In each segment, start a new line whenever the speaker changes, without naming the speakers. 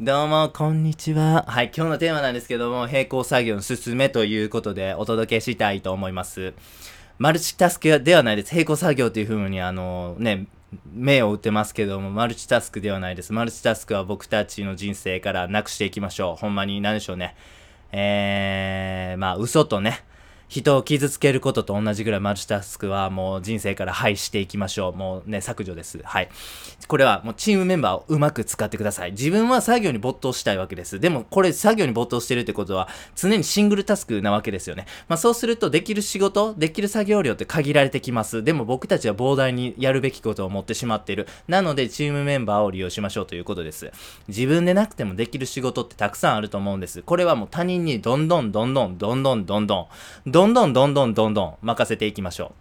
どうも、こんにちは。はい、今日のテーマなんですけども、並行作業の進めということでお届けしたいと思います。マルチタスクではないです。並行作業というふうに、あのね、目を打ってますけども、マルチタスクではないです。マルチタスクは僕たちの人生からなくしていきましょう。ほんまに、何でしょうね。えー、まあ、嘘とね、人を傷つけることと同じぐらいマルチタスクはもう人生から廃していきましょう。もうね、削除です。はい。これはもうチームメンバーをうまく使ってください。自分は作業に没頭したいわけです。でもこれ作業に没頭してるってことは常にシングルタスクなわけですよね。まあそうするとできる仕事、できる作業量って限られてきます。でも僕たちは膨大にやるべきことを持ってしまっている。なのでチームメンバーを利用しましょうということです。自分でなくてもできる仕事ってたくさんあると思うんです。これはもう他人にどんどんどんどんどんどんどんどんどんどんどんどんどんどんどん任せていきましょ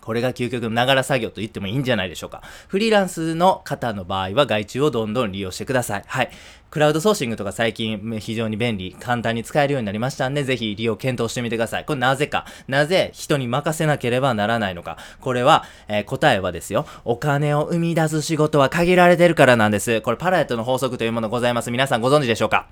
う。これが究極のながら作業と言ってもいいんじゃないでしょうか。フリーランスの方の場合は外注をどんどん利用してください。はい。クラウドソーシングとか最近非常に便利、簡単に使えるようになりましたんで、ぜひ利用検討してみてください。これなぜか。なぜ人に任せなければならないのか。これは、えー答えはですよ。お金を生み出す仕事は限られてるからなんです。これパラエットの法則というものございます。皆さんご存知でしょうか？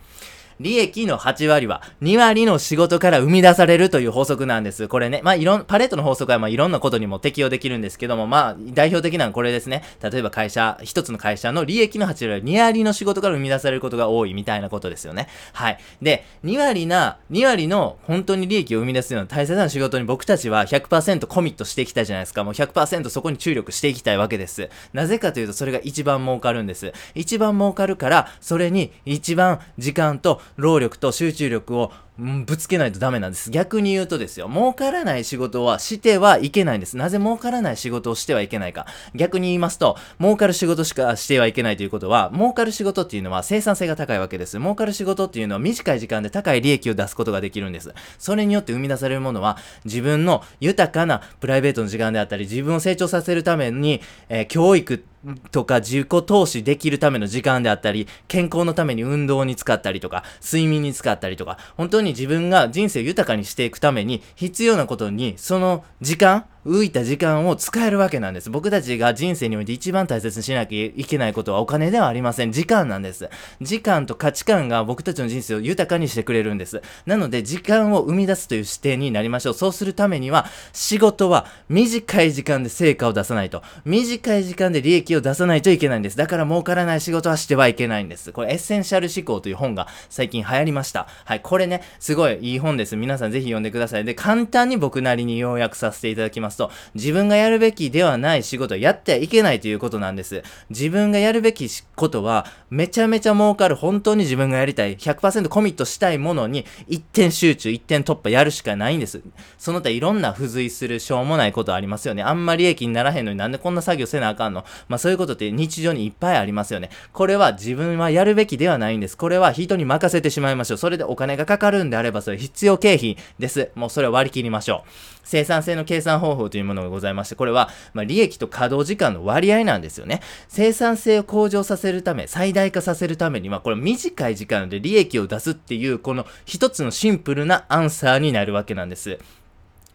利益の8割は2割の仕事から生み出されるという法則なんです。これね、まあいろん、パレットの法則はまあいろんなことにも適用できるんですけども、まあ代表的なのはこれですね。例えば会社、一つの会社の利益の8割は2割の仕事から生み出されることが多いみたいなことですよね。はい。で、2割な、2割の本当に利益を生み出すような大切な仕事に僕たちは100%コミットしてきたじゃないですか。もう100%そこに注力していきたいわけです。なぜかというとそれが一番儲かるんです。一番儲かるから、それに一番時間と労力と集中力をぶつけないとダメなんです。逆に言うとですよ、儲からない仕事はしてはいけないんです。なぜ儲からない仕事をしてはいけないか。逆に言いますと、儲かる仕事しかしてはいけないということは、儲かる仕事っていうのは生産性が高いわけです。儲かる仕事っていうのは短い時間で高い利益を出すことができるんです。それによって生み出されるものは、自分の豊かなプライベートの時間であったり、自分を成長させるために、えー教育とか自己投資できるための時間であったり、健康のために運動に使ったりとか、睡眠に使ったりとか、本当に自分が人生豊かにしていくために必要なことに、その時間、浮いた時間を使えるわけなんです。僕たちが人生において一番大切にしなきゃいけないことはお金ではありません。時間なんです。時間と価値観が僕たちの人生を豊かにしてくれるんです。なので、時間を生み出すという視点になりましょう。そうするためには、仕事は短い時間で成果を出さないと。短い時間で利益を出さないといけないんです。だから儲からない仕事はしてはいけないんです。これ、エッセンシャル思考という本が最近流行りました。はい、これね、すごいいい本です。皆さんぜひ読んでください。で、簡単に僕なりに要約させていただきますと、自分がやるべきではない仕事をやってはいけないということなんです。自分がやるべきことは、めちゃめちゃ儲かる、本当に自分がやりたい、100%コミットしたいものに、一点集中、一点突破やるしかないんです。その他いろんな付随するしょうもないことありますよね。あんまり利益にならへんのになんでこんな作業せなあかんの？まあそういうことって日常にいっぱいありますよね。これは自分はやるべきではないんです。これは人に任せてしまいましょう。それでお金がかかるんであればそれ必要経費です。もうそれを割り切りましょう。生産性の計算方法というものがございまして、これは、まあ、利益と稼働時間の割合なんですよね。生産性を向上させるため、最大化させるためには、これ短い時間で利益を出すっていう、この一つのシンプルなアンサーになるわけなんです。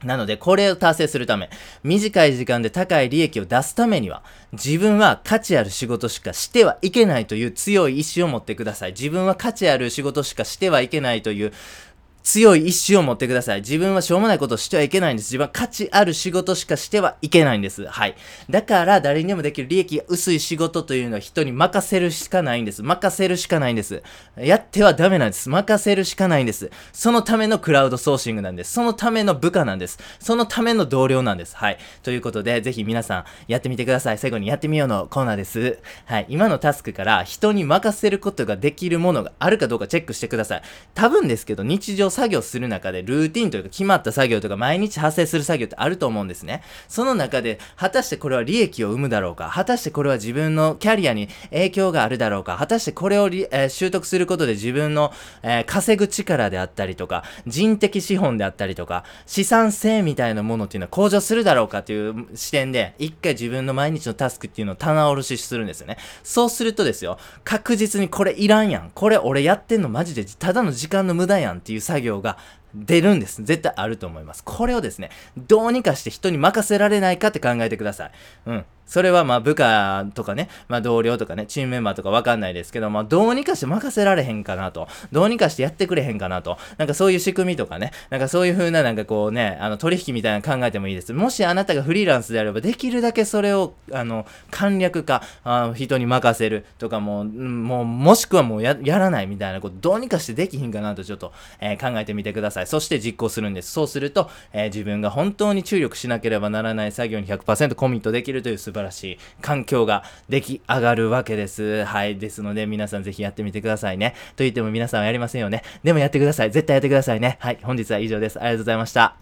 なので、これを達成するため、短い時間で高い利益を出すためには、自分は価値ある仕事しかしてはいけないという強い意志を持ってください。自分は価値ある仕事しかしてはいけないという強い意志を持ってください。自分はしょうもないことをしてはいけないんです。自分は価値ある仕事しかしてはいけないんです。はい。だから、誰にでもできる利益が薄い仕事というのは人に任せるしかないんです。任せるしかないんです。やってはダメなんです。任せるしかないんです。そのためのクラウドソーシングなんです。そのための部下なんです。そのための同僚なんです。はい。ということで、ぜひ皆さんやってみてください。最後にやってみようのコーナーです。はい。今のタスクから人に任せることができるものがあるかどうかチェックしてください。多分ですけど、日常作業する中でルーティンというか決まった作業とか毎日発生する作業ってあると思うんですね。その中で、果たしてこれは利益を生むだろうか？果たしてこれは自分のキャリアに影響があるだろうか？果たしてこれを、えー習得することで自分の、えー稼ぐ力であったりとか、人的資本であったりとか、資産性みたいなものっていうのは向上するだろうかという視点で、一回自分の毎日のタスクっていうのを棚卸しするんですよね。そうするとですよ、確実にこれいらんやん。これ俺やってんのマジでただの時間の無駄やんっていう作業が出るんです。絶対あると思います。これをですね、どうにかして人に任せられないかって考えてください。うん。それはまあ部下とかね、まあ同僚とかね、チームメンバーとかわかんないですけど、まあどうにかして任せられへんかなと。どうにかしてやってくれへんかなと。なんかそういう仕組みとかね、なんかそういう風ななんかこうね、あの取引みたいなの考えてもいいです。もしあなたがフリーランスであれば、できるだけそれを、あの、簡略化、あ人に任せるとかも、もう、もしくはもうやらないみたいなこと、どうにかしてできひんかなとちょっと、えー、考えてみてください。そして実行するんです。そうすると、えー、自分が本当に注力しなければならない作業に100%コミットできるという素晴らしい環境が出来上がるわけです。はい。ですので、皆さんぜひやってみてくださいね。と言っても皆さんはやりませんよね。でもやってください。絶対やってくださいね。はい。本日は以上です。ありがとうございました。